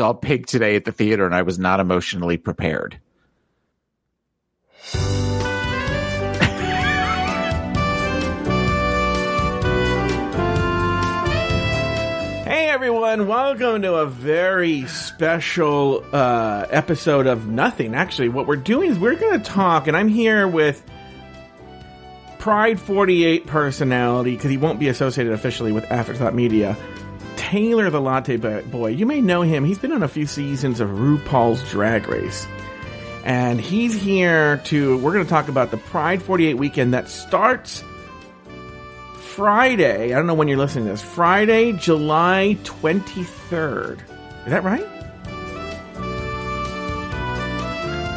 saw Pig today at the theater and I was not emotionally prepared. Hey everyone, welcome to a very special uh, episode of Nothing. Actually, what we're doing is we're going to talk, and I'm here with Pride 48 personality, because he won't be associated officially with Afterthought Media, Taylor the Latte Boy. You may know him, he's been on a few seasons of RuPaul's Drag Race. And he's here to, we're going to talk about the Pride 48 weekend that starts Friday. I don't know when you're listening to this. Friday, July 23rd. Is that right?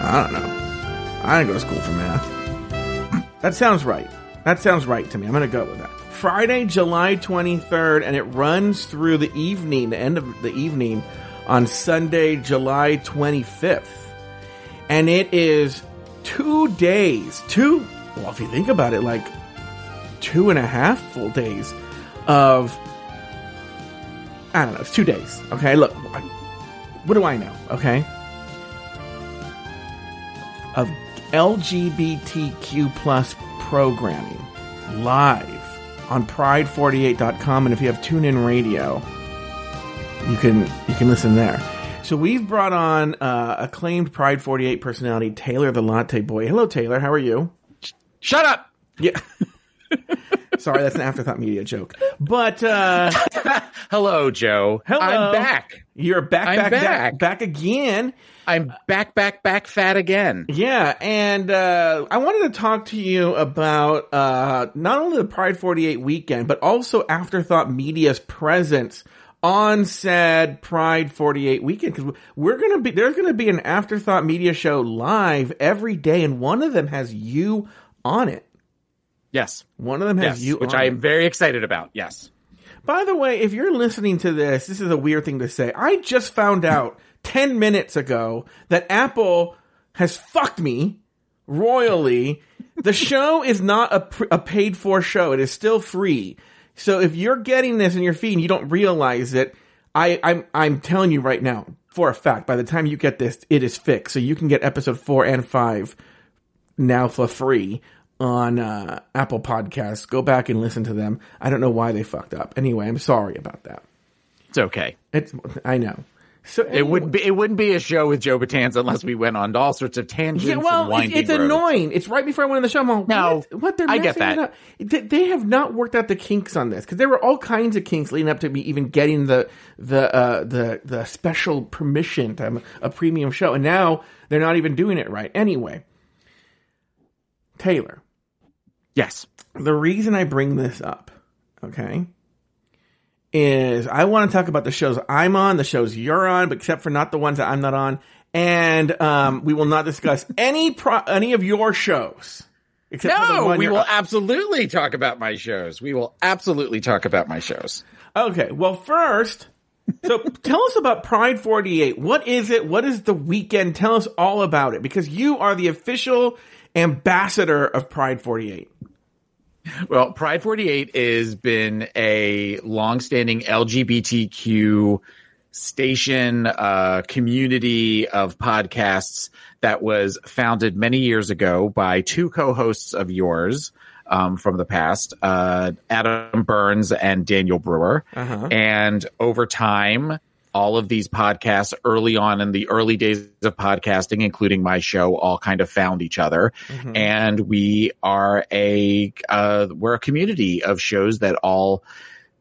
I don't know. I didn't go to school for math. that sounds right. That sounds right to me. I'm going to go with that. Friday, July 23rd, and it runs through the evening, the end of the evening, on Sunday, July 25th. And it is two days, two, well, if you think about it, like two and a half full days of I don't know, it's two days. Okay, look, what do I know? Okay, of LGBTQ plus programming live on Pride48.com, and if you have TuneIn Radio, you can you can listen there. So we've brought on uh, acclaimed Pride 48 personality Taylor the Latte Boy. Hello, Taylor. How are you? Shut up. Yeah. Sorry, that's an afterthought media joke. But uh hello, Joe. Hello. I'm back. You're back, back, back, back. back again. I'm back, back, back, fat again. Yeah, and uh I wanted to talk to you about uh not only the Pride 48 weekend, but also Afterthought Media's presence on said Pride 48 weekend because we're gonna be there's gonna be an Afterthought Media show live every day, and one of them has you on it. Yes. One of them has Yes, you, which I it. am very excited about. Yes. By the way, if you're listening to this, this is a weird thing to say. I just found out 10 minutes ago that Apple has fucked me royally. The show is not a, pr- a paid for show. It is still free. So if you're getting this in your feed and you don't realize it, I, I'm, I'm telling you right now, for a fact, by the time you get this, it is fixed. So you can get episode four and five now for free on uh, Apple Podcasts. Go back and listen to them. I don't know why they fucked up. Anyway, I'm sorry about that. It's okay. It's I know. So It wouldn't be it wouldn't be a show with Joe Batanza unless we went on all sorts of tangents. Yeah, well, it's, it's annoying. It's right before I went on the show. I'm all, No, what? what they're I get that. They, they have not worked out the kinks on this because there were all kinds of kinks leading up to me even getting the the uh, the the special permission to have a premium show, and now they're not even doing it right. Anyway, Taylor, Yes. the reason I bring this up, okay, is I want to talk about the shows I'm on, the shows you're on, but except for not the ones that I'm not on, and um, we will not discuss any pro- any of your shows. Except for the No, we will absolutely talk about my shows. We will absolutely talk about my shows. Okay, well, first, so tell us about Pride 48. What is it? What is the weekend? Tell us all about it because you are the official ambassador of Pride 48. Well, Pride 48 has been a longstanding LGBTQ station, uh, community of podcasts that was founded many years ago by two co-hosts of yours. Um, from the past, uh, Adam Burns and Daniel Brewer. Uh-huh. And over time, all of these podcasts early on in the early days of podcasting, including my show, all kind of found each other. Mm-hmm. And we are a, uh, we're a community of shows that all,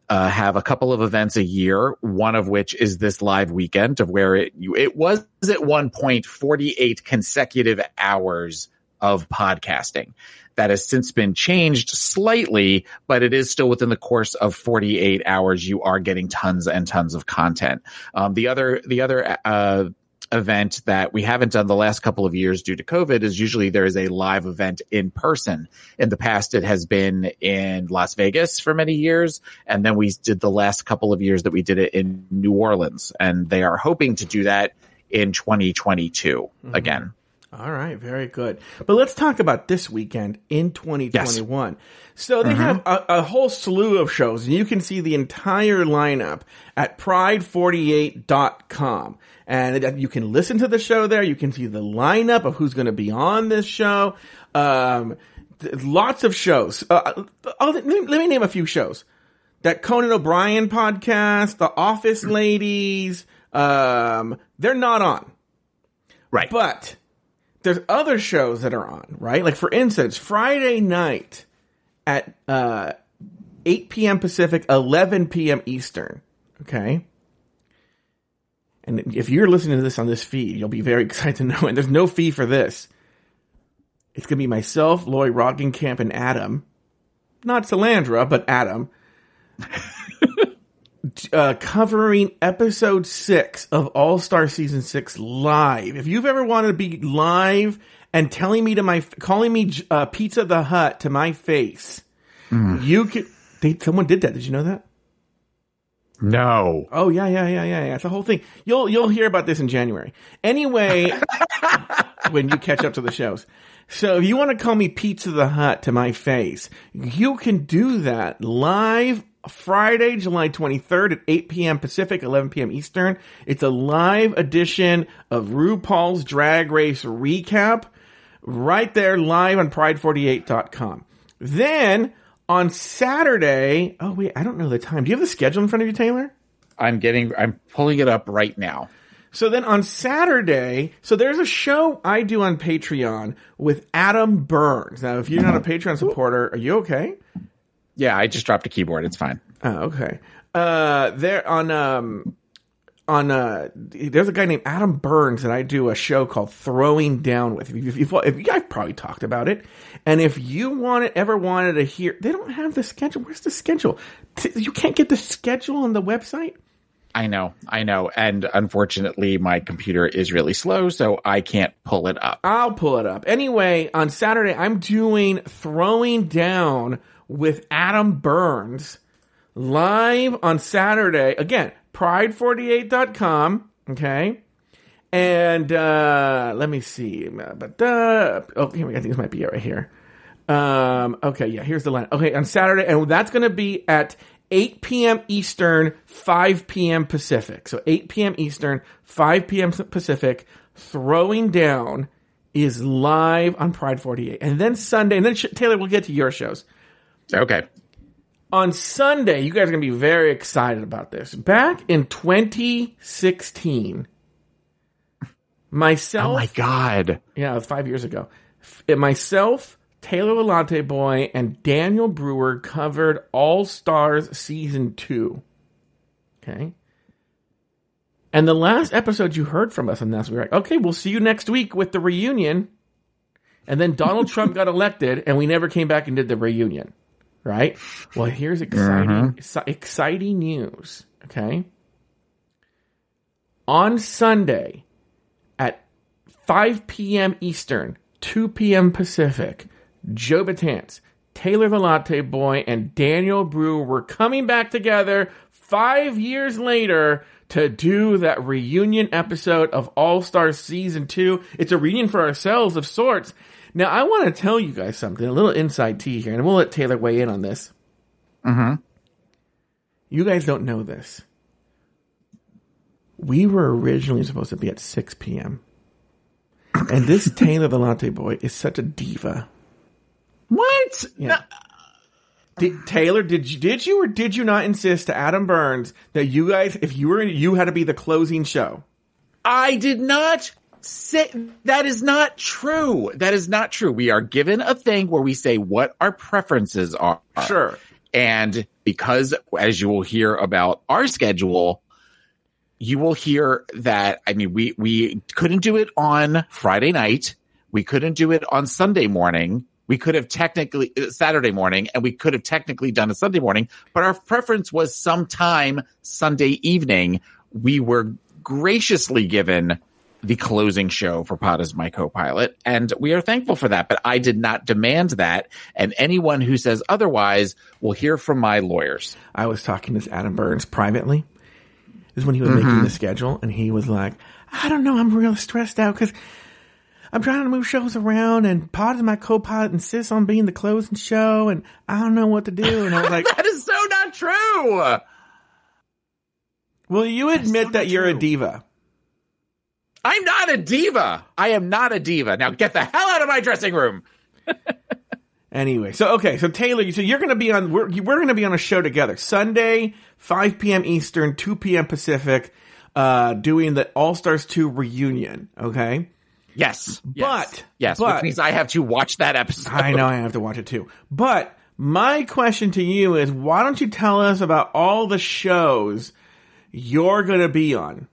uh, have a couple of events a year, one of which is this live weekend of where it, it was at one point 48 consecutive hours of podcasting. That has since been changed slightly, but it is still within the course of 48 hours. You are getting tons and tons of content. Um, the other, the other, uh, event that we haven't done the last couple of years due to COVID is usually there is a live event in person. In the past, it has been in Las Vegas for many years. And then we did the last couple of years that we did it in New Orleans. And they are hoping to do that in 2022 again. All right, very good. But let's talk about this weekend in 2021. So they have a, a whole slew of shows, and you can see the entire lineup at pride48.com. And you can listen to the show there. You can see the lineup of who's going to be on this show. Um, th- lots of shows. Uh, oh, let, me, let me name a few shows. That Conan O'Brien podcast, The Office Ladies, um, they're not on. Right. But there's other shows that are on, right? Like for instance, Friday night at uh, 8 p.m. Pacific, 11 p.m. Eastern. Okay. And if you're listening to this on this feed, you'll be very excited to know. And there's no fee for this. It's gonna be myself, Lori Roggenkamp, and Adam. Not Salandra, but Adam. uh, covering episode six of All Star Season Six live. If you've ever wanted to be live and telling me to my, calling me uh, Pizza the Hut to my face, you could. They, someone did that. Did you know that? No. Oh yeah, yeah, yeah, yeah, yeah. It's a whole thing. You'll you'll hear about this in January. Anyway, when you catch up to the shows. So if you want to call me Pizza the Hut to my face, you can do that live Friday, July 23rd at 8 p.m. Pacific, 11 p.m. Eastern. It's a live edition of RuPaul's Drag Race recap right there live on pride48.com. Then on Saturday, oh wait, I don't know the time. Do you have the schedule in front of you, Taylor? I'm getting, I'm pulling it up right now. So then on Saturday, so there's a show I do on Patreon with Adam Burns. Now, if you're not a Patreon supporter, are you okay? Yeah, I just dropped a keyboard. It's fine. Oh, okay. Uh, there on um on uh there's a guy named Adam Burns that I do a show called Throwing Down with. If if if I've probably talked about it, and if you wanted ever wanted to hear, they don't have the schedule. Where's the schedule? T- You can't get the schedule on the website. I know, I know. And unfortunately, my computer is really slow, so I can't pull it up. I'll pull it up. Anyway, on Saturday, I'm doing Throwing Down with Adam Burns live on Saturday. Again, pride48.com. Okay. And uh, let me see. But uh, oh, here we go. I think this might be it right here. Um, okay, yeah, here's the line. Okay, on Saturday, and that's going to be at 8 p.m. Eastern, 5 p.m. Pacific. So 8 p.m. Eastern, 5 p.m. Pacific. Throwing down is live on Pride 48, and then Sunday, and then Taylor, we'll get to your shows Okay. on Sunday, you guys are going to be very excited about this. Back in 2016, myself, Oh my God. yeah, it was five years ago, myself, Taylor the Latte Boy, and Daniel Brewer covered All Stars Season 2. Okay. And the last episode you heard from us on this, we were like, okay, we'll see you next week with the reunion. And then Donald Trump got elected, and we never came back and did the reunion. Right? Well, here's mm-hmm. exciting, exci- exciting news. Okay. On Sunday at 5 p.m. Eastern, 2 p.m. Pacific, Joe Betance, Taylor the Latte Boy, and Daniel Brew were coming back together five years later to do that reunion episode of All Stars Season 2. It's a reunion for ourselves of sorts. Now, I want to tell you guys something, a little inside tea here, and we'll let Taylor weigh in on this. Mm-hmm. You guys don't know this. We were originally supposed to be at 6 p.m. And this Taylor the Latte Boy is such a diva. What? Yeah. Did, Taylor, did you did you or did you not insist to Adam Burns that you guys, if you were, you had to be the closing show? I did not say that is not true. That is not true. We are given a thing where we say what our preferences are. Sure. And because, as you will hear about our schedule, you will hear that, I mean, we, we couldn't do it on Friday night. We couldn't do it on Sunday morning. We could have technically uh, Saturday morning and we could have technically done a Sunday morning, but our preference was sometime Sunday evening. We were graciously given the closing show for Pod as my co-pilot, and we are thankful for that. But I did not demand that, and anyone who says otherwise will hear from my lawyers. I was talking to Adam Burns privately. This is when he was making mm-hmm. the schedule, and he was like, I don't know, I'm real stressed out because I'm trying to move shows around, and Pod is my co-pilot insists on being the closing show, and I don't know what to do. And I was like, that is so not true. Will you admit so that you're a diva? I'm not a diva. I am not a diva. Now get the hell out of my dressing room. Anyway, so okay, so Taylor, so you're going to be on we're we're going to be on a show together Sunday, 5 p.m. Eastern, 2 p.m. Pacific, uh, doing the All Stars 2 reunion. Okay, Yes. yes. But- yes, but- which means I have to watch that episode. I know I have to watch it too. But my question to you is, why don't you tell us about all the shows you're going to be on?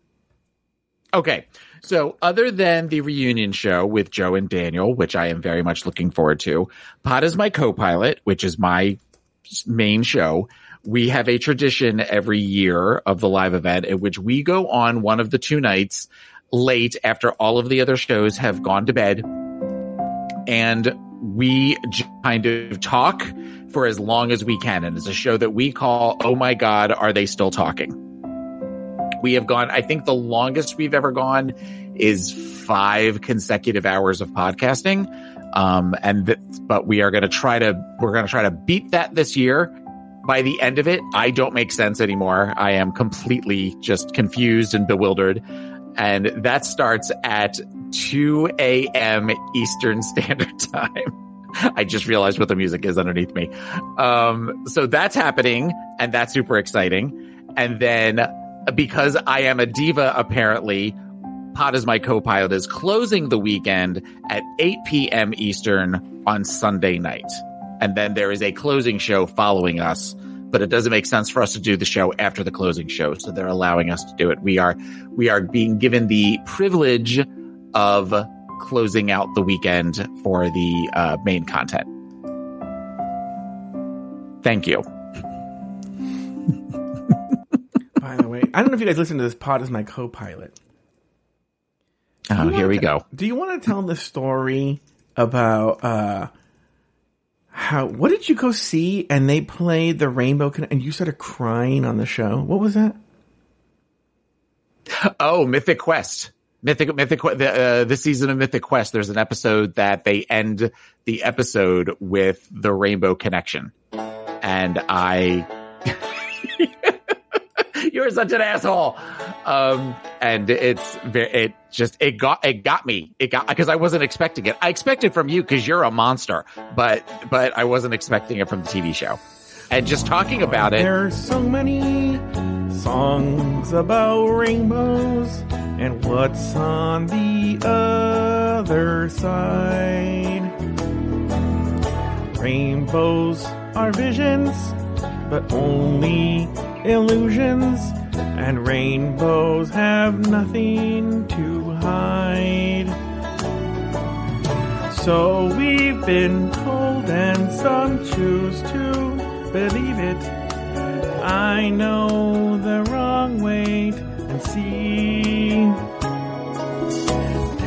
Okay. So, other than the reunion show with Joe and Daniel, which I am very much looking forward to, Pod is my co-pilot, which is my main show. We have a tradition every year of the live event in which we go on one of the two nights late after all of the other shows have gone to bed and we kind of talk for as long as we can. And it's a show that we call, Oh my God, are they still talking? We have gone, I think the longest we've ever gone is five consecutive hours of podcasting. Um, and, th- but we are going to try to, we're going to try to beat that this year. By the end of it, I don't make sense anymore. I am completely just confused and bewildered. And that starts at 2 a.m. Eastern Standard Time. I just realized what the music is underneath me. Um, so that's happening and that's super exciting. And then because I am a diva, apparently, Pod is my co-pilot is closing the weekend at 8 p.m. Eastern on Sunday night. And then there is a closing show following us, but it doesn't make sense for us to do the show after the closing show. So they're allowing us to do it. We are, we are being given the privilege of closing out the weekend for the uh, main content. Thank you. By the way, I don't know if you guys listen to this pod as my co-pilot. Oh, here wanna we go. Do you want to tell the story about uh how what did you go see and they played the Rainbow Con- and you started crying on the show? What was that? Oh, Mythic Quest. Mythic, Mythic, Quest the, uh, this season of Mythic Quest, there's an episode that they end the episode with the Rainbow Connection. And I, you're such an asshole. Um, and it's, it just, it got, it got me. It got, cause I wasn't expecting it. I expected from you cause you're a monster, but, but I wasn't expecting it from the TV show. And just talking about it. There's so many songs about rainbows and what's on the other side. Rainbows are visions, but only illusions, and rainbows have nothing to hide. So we've been told, and some choose to believe it. I know the wrong way and see.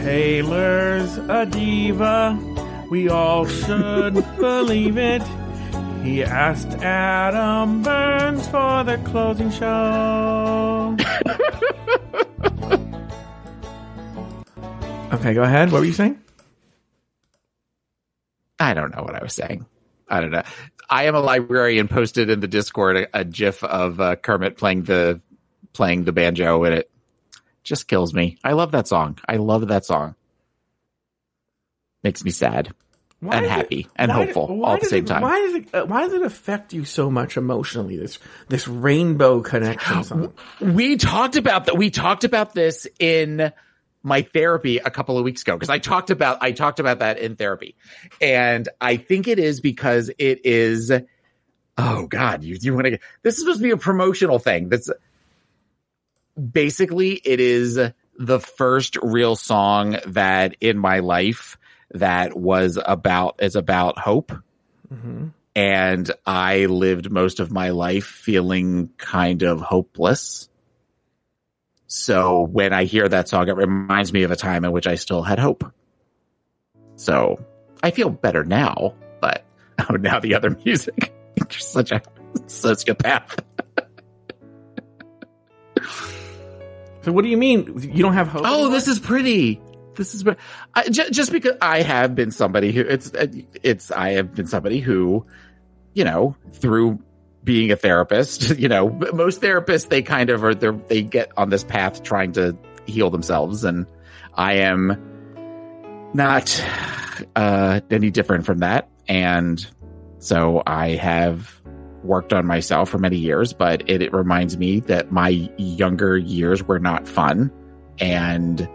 Taylor's a diva. We all should believe it. He asked Adam Burns for the closing show. okay, go ahead. What were you saying? I don't know what I was saying. I don't know. I am a librarian. Posted in the Discord a, a GIF of uh, Kermit playing the playing the banjo, and it just kills me. I love that song. I love that song. Makes me sad Why and does it- happy and hopeful do- all at the same it- time. Why does it? Uh, why does it affect you so much emotionally? This this rainbow connection song. we talked about that. We talked about this in my therapy a couple of weeks ago because I talked about I talked about that in therapy, and I think it is because it is. Oh God, you you want to? This is supposed to be a promotional thing. That's basically it is the first real song that in my life that was about is about hope hmm and I lived most of my life feeling kind of hopeless. So when I hear that song, it reminds me of a time in which I still had hope. So I feel better now, but oh, now the other music. You're such a sociopath. So what do you mean you don't have hope? Oh, anymore? this is pretty. This is I, just, just because I have been somebody who it's it's I have been somebody who, you know, through being a therapist, you know, most therapists they kind of are they they get on this path trying to heal themselves, and I am not uh, any different from that, and so I have worked on myself for many years, but it, it reminds me that my younger years were not fun, and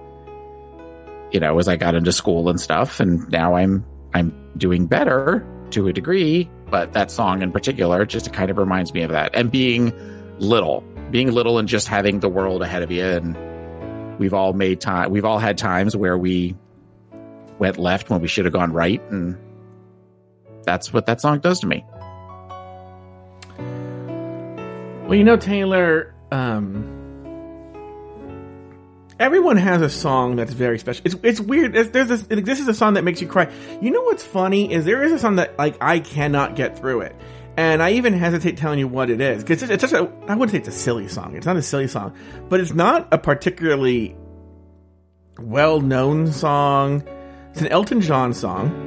you know, as I got into school and stuff, and now I'm I'm doing better to a degree, but that song in particular just kind of reminds me of that. And being little, being little and just having the world ahead of you and we've all made time we've all had times where we went left when we should have gone right and that's what that song does to me. Well, you know, Taylor, um, everyone has a song that's very special. It's it's weird. There's, there's this this is a song that makes you cry. You know what's funny is there is a song that like I cannot get through it, and I even hesitate telling you what it is because it's, it's such a I wouldn't say it's a silly song. It's not a silly song, but it's not a particularly well known song. It's an Elton John song.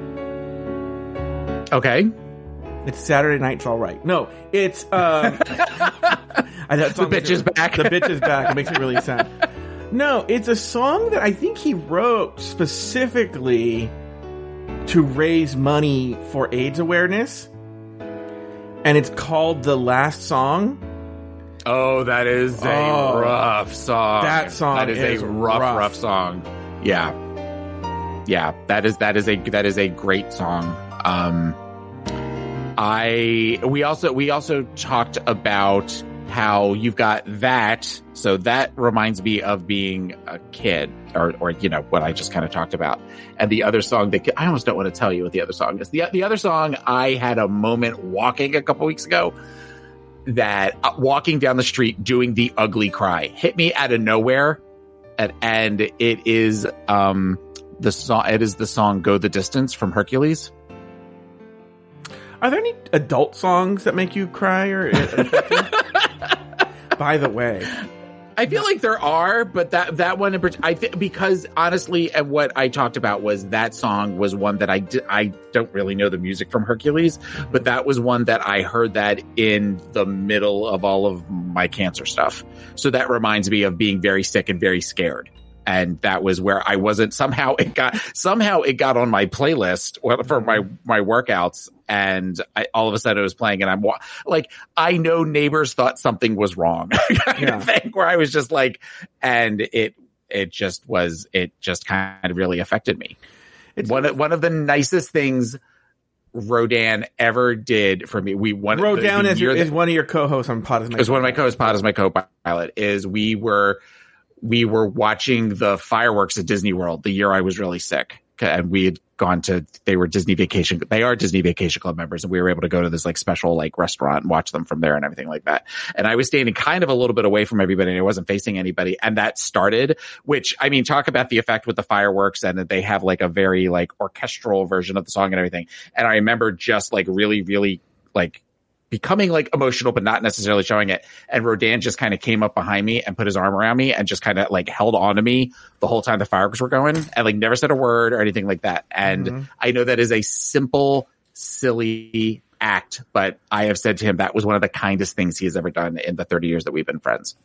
Okay. It's Saturday Night's All Right. No, it's um, I, the bitch is back. The bitch is back. It makes me really sad. No, it's a song that I think he wrote specifically to raise money for AIDS awareness. And it's called The Last Song. Oh, that is a oh, rough song. That song that is, is a rough, rough, rough song. Yeah. Yeah, that is that is a that is a great song. Um I we also we also talked about how you've got that. So that reminds me of being a kid or, or, you know, what I just kind of talked about. And the other song that I almost don't want to tell you what the other song is. The, the other song I had a moment walking a couple weeks ago that uh, walking down the street doing the ugly cry hit me out of nowhere. And, and it is, um, the song, it is the song Go the Distance from Hercules. Are there any adult songs that make you cry or? Uh, By the way, I feel like there are, but that that one in I think because honestly, and what I talked about was that song was one that I di- I don't really know the music from Hercules, but that was one that I heard that in the middle of all of my cancer stuff. So that reminds me of being very sick and very scared and that was where I wasn't somehow it got somehow it got on my playlist for my my workouts and I, all of a sudden it was playing and I'm like I know neighbors thought something was wrong kind yeah. of thing where I was just like and it it just was it just kind of really affected me. It's one of, one of the nicest things Rodan ever did for me. We one Rodan is, your, is one of your co-hosts on Pod is my is one of my co-hosts. Pod is my co-pilot. Is we were we were watching the fireworks at Disney World the year I was really sick. And we had gone to, they were Disney Vacation, they are Disney Vacation Club members, and we were able to go to this like special like restaurant and watch them from there and everything like that. And I was standing kind of a little bit away from everybody and I wasn't facing anybody. And that started, which I mean, talk about the effect with the fireworks and that they have like a very like orchestral version of the song and everything. And I remember just like really, really like becoming like emotional, but not necessarily showing it. And Rodan just kind of came up behind me and put his arm around me and just kind of like held on to me the whole time the fireworks were going and like never said a word or anything like that. And mm-hmm. I know that is a simple, silly act, but I have said to him that was one of the kindest things he has ever done in the 30 years that we've been friends.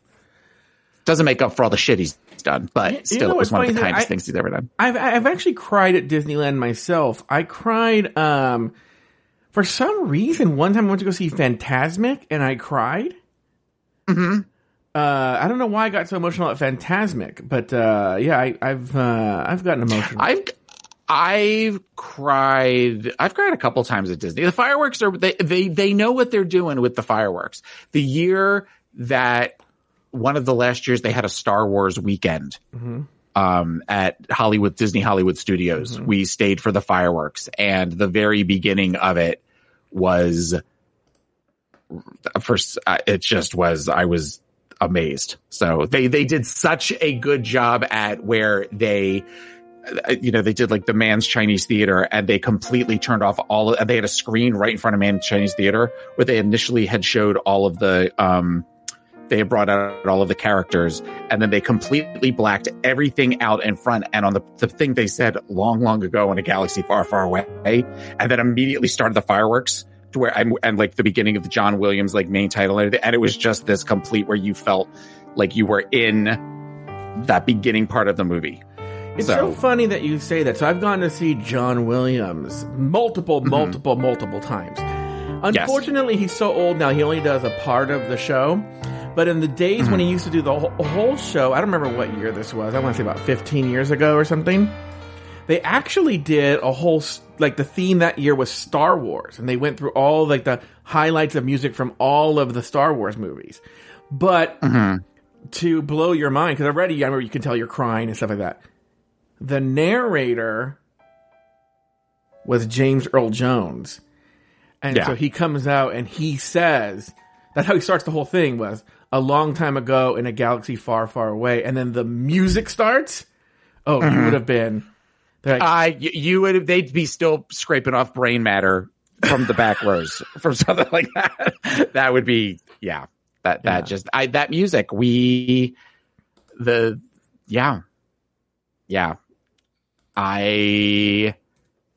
Doesn't make up for all the shit he's done, but still, you know it was one of the kindest I, things he's ever done. I've I've actually cried at Disneyland myself. I cried um for some reason, one time I went to go see Fantasmic and I cried. Mm-hmm. Uh, I don't know why I got so emotional at Fantasmic, but uh, yeah, I, have uh, I've gotten emotional. I've I've cried. I've cried a couple times at Disney. The fireworks are they they they know what they're doing with the fireworks. The year that one of the last years they had a Star Wars weekend. Mm-hmm um, at Hollywood Disney Hollywood Studios. Mm-hmm. We stayed for the fireworks, and the very beginning of it was first it just was i was amazed so they they did such a good job at where they you know they did like the Mann's chinese theater and they completely turned off all of they had a screen right in front of Mann's chinese theater where they initially had showed all of the um they had brought out all of the characters and then they completely blacked everything out in front and on the, the thing they said long, long ago in a galaxy far, far away, and then immediately started the fireworks to where I'm, and like the beginning of the John Williams like main title and, and it was just this complete where you felt like you were in that beginning part of the movie. It's so, funny that you say that. So I've gone to see John Williams multiple, mm-hmm. multiple, multiple times. Unfortunately, he's so old now. He only does a part of the show. But in the days when he mm-hmm. used to do the whole, whole show, I don't remember what year this was. I want to say about 15 years ago or something. They actually did a whole like the theme that year was Star Wars, and they went through all like the highlights of music from all of the Star Wars movies. But mm-hmm. to blow your mind, because already I remember you can tell you're crying and stuff like that. The narrator was James Earl Jones. And Yeah. so he comes out and he says, that's how he starts the whole thing was a long time ago in a galaxy far, far away. And then the music starts. Oh, you would mm-hmm. have been. like, I, you would, they'd be still scraping off brain matter from the back rows from something like that. That would be, yeah, that, that Yeah. just, I, that music, we, the, yeah, yeah. I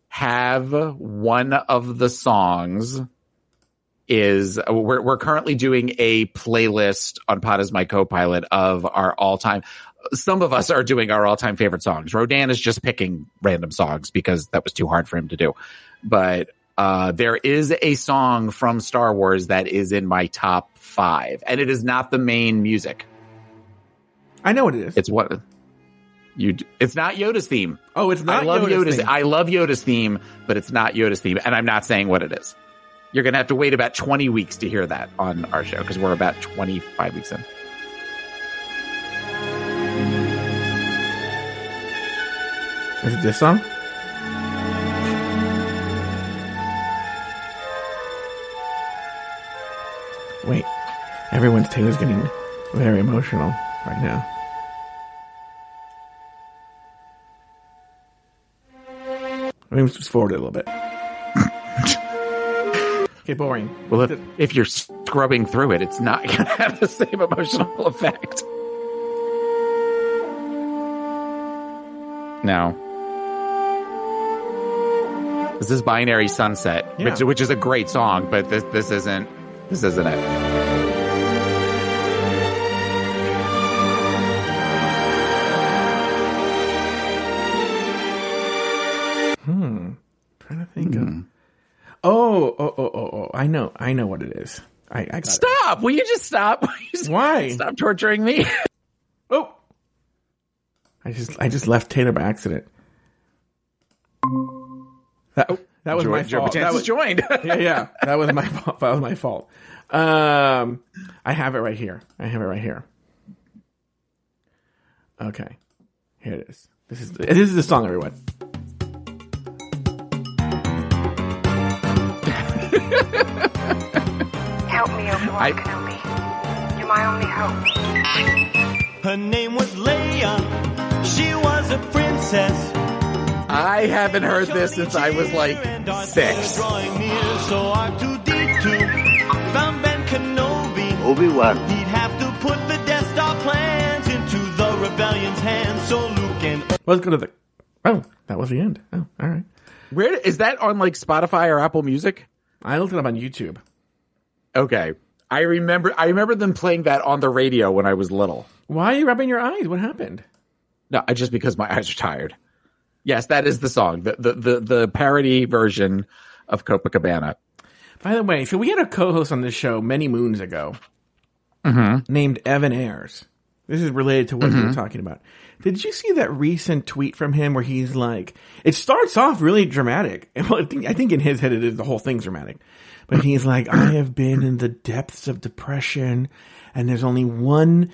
have one of the songs is we're, we're currently doing a playlist on Pod as my co-pilot of our all-time some of us are doing our all-time favorite songs. Rodan is just picking random songs because that was too hard for him to do. But uh, there is a song from Star Wars that is in my top five, and it is not the main music. I know what it is. It's what you. It's not Yoda's theme. oh, it's not I love Yoda's Yoda's. I love Yoda's theme, but it's not Yoda's theme, and I'm not saying what it is. You're gonna have to wait about 20 weeks to hear that on our show because we're about 25 weeks in. Is it this song? Wait, everyone's Taylor's getting very emotional right now. Let me just forward a little bit. Boring. Well, if, if you're scrubbing through it, it's not going to have the same emotional effect. No. This is Binary Sunset, Yeah. which, which is a great song, but this this isn't this isn't it. Know, I know what it is. I, I got it. Stop! Will you just stop? You just Why? Stop torturing me. Oh, I just, I just left Taylor by accident. That, that was my fault. That was, joined. yeah, yeah, that was my fault. That was my fault. Um, I have it right here. I have it right here. Okay, here it is. This is this is the song, everyone. Help me, Obi-Wan I- Kenobi. You're my only hope. Her name was Leia. She was a princess. I haven't heard this since I was like six. Drawing near, so R2D2 found Ben Kenobi. Obi-Wan. He'd have to put the Death Star plans into the rebellion's hands. So Luke and Let's go to the. Oh, that was the end. Oh, all right. Where is that on like Spotify or Apple Music? I looked it up on YouTube. Okay. I remember I remember them playing that on the radio when I was little. Why are you rubbing your eyes? What happened? No, I- just because my eyes are tired. Yes, that is the song. The the the, the parody version of Copacabana. By the way, so we had a co-host on this show many moons ago Mm-hmm. named Evan Ayers. This is related to what we were talking about. Did you see that recent tweet from him where he's like, it starts off really dramatic. And well, I think, I think in his head it is the whole thing's dramatic. But he's like, I have been in the depths of depression and there's only one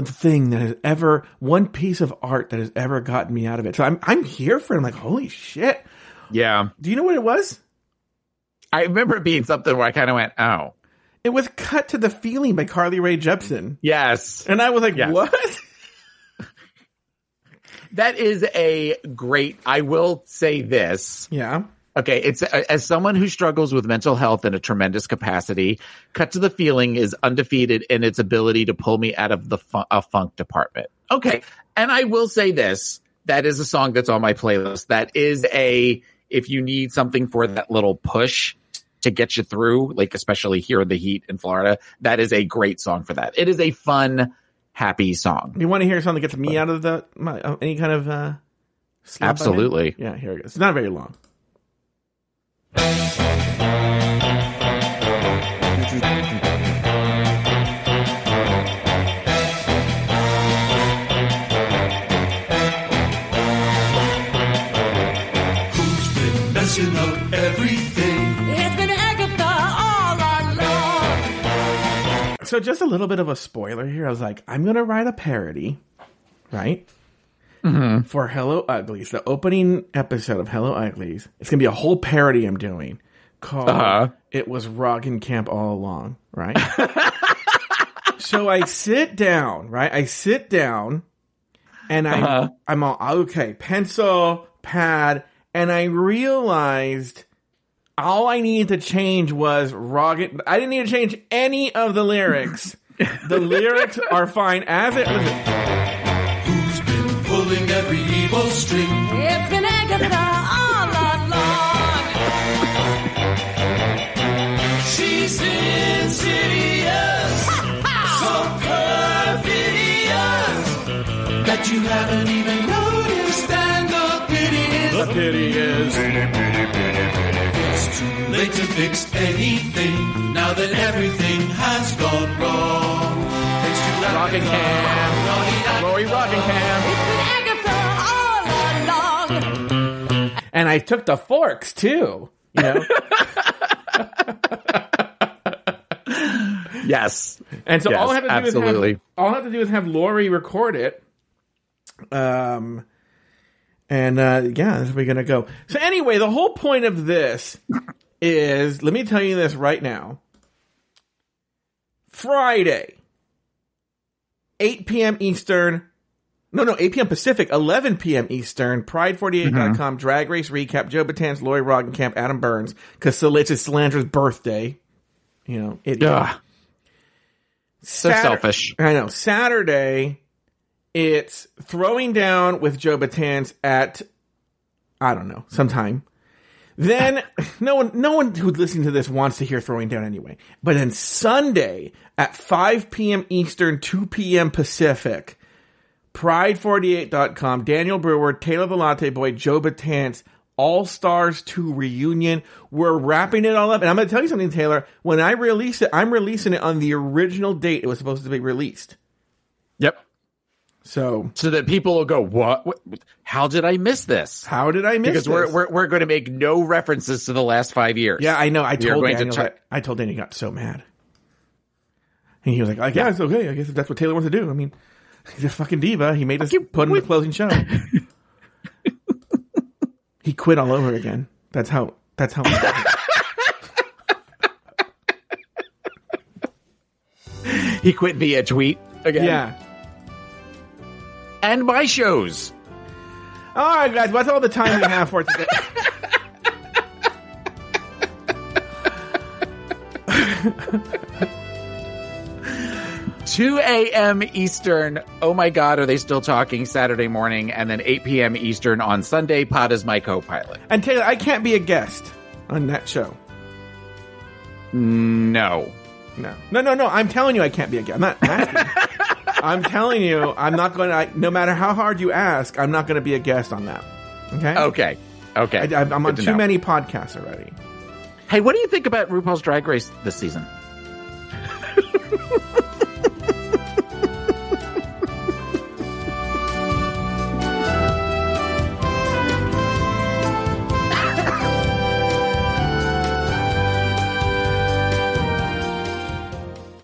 thing that has ever, one piece of art that has ever gotten me out of it. So I'm, I'm here for it. I'm like, holy shit. Yeah. Do you know what it was? I remember it being something where I kind of went, oh. It was Cut to the Feeling by Carly Rae Jepsen. Yes. And I was like, Yes. what? That is a great I will say this. Yeah. Okay, it's uh, as someone who struggles with mental health in a tremendous capacity. Cut to the feeling is undefeated in its ability to pull me out of the fun, a funk department. Okay, and I will say this: that is a song that's on my playlist. That is a if you need something for that little push to get you through, like especially here in the heat in Florida, that is a great song for that. It is a fun, happy song. You want to hear something that gets me out of the my, uh, any kind of uh, slump I'm in? Absolutely. Yeah, here it goes. It's not very long. So just a little bit of a spoiler here. I was like, I'm gonna write a parody, right? For Hello Uglies, the opening episode of Hello Uglies. It's gonna be a whole parody I'm doing called Uh-huh. "It Was Roggenkamp All Along," right? so I sit down, right? I sit down, and I Uh-huh. I'm all okay, pencil, pad, and I realized all I needed to change was Rocket. I didn't need to change any of the lyrics. the lyrics are fine as it. Listen, Who's been pulling every evil string? It's been Agatha all along. She's insidious, so perfidious that you haven't even noticed. And the pity is, the pity is. it's too late to fix anything now that everything has gone wrong. Thanks to Roggenkamp. Lori Roggenkamp. It's been Agatha all along. And I took the forks too. You know? Yes. And so Yes, all I have to do is absolutely. have, all I have to do is have Lori record it. Um, and uh, yeah, that's where we're gonna go. So anyway, the whole point of this is let me tell you this right now. Friday, 8 p.m. Eastern. No, no, 8 p.m. Pacific, 11 p.m. Eastern. Pride48.com, mm-hmm. Drag Race Recap, Joe Betance, Lori Roggenkamp, Adam Burns, because it's Salandra's birthday. You know, it, Ugh. So Satur- selfish. I know. Saturday, it's throwing down with Joe Betance at I don't know sometime. Then no one, no one who's listening to this wants to hear throwing down anyway. But then Sunday at 5 p.m. Eastern, 2 p.m. Pacific, Pride48.com, Daniel Brewer, Taylor the Latte Boy, Joe Betance, All Stars 2 reunion. We're wrapping it all up. And I'm going to tell you something, Taylor. When I release it, I'm releasing it on the original date it was supposed to be released. Yep. So So that people will go, what? what how did I miss this? how did I miss Because we're, we're, we're going to make no references to the last five years. yeah, I know. I told to Daniel. I told Daniel he got so mad. And he was like, yeah, it's okay. I guess if that's what Taylor wants to do. I mean, he's a fucking diva. He made us put in the closing show. he quit all over again. That's how, that's how. He quit via tweet again. yeah. And my shows. All right, guys. That's all the time we have for today. 2 a.m. Eastern. Oh my God, are they still talking Saturday morning? And then 8 p.m. Eastern on Sunday. Pod is my co pilot. and Taylor, I can't be a guest on that show. No. No, no, no, no. I'm telling you, I can't be a guest. I'm not asking. I'm telling you, I'm not going to. No matter how hard you ask, I'm not going to be a guest on that. Okay. Okay. Okay. I, I'm on to too know. many podcasts already. Hey, what do you think about RuPaul's Drag Race this season?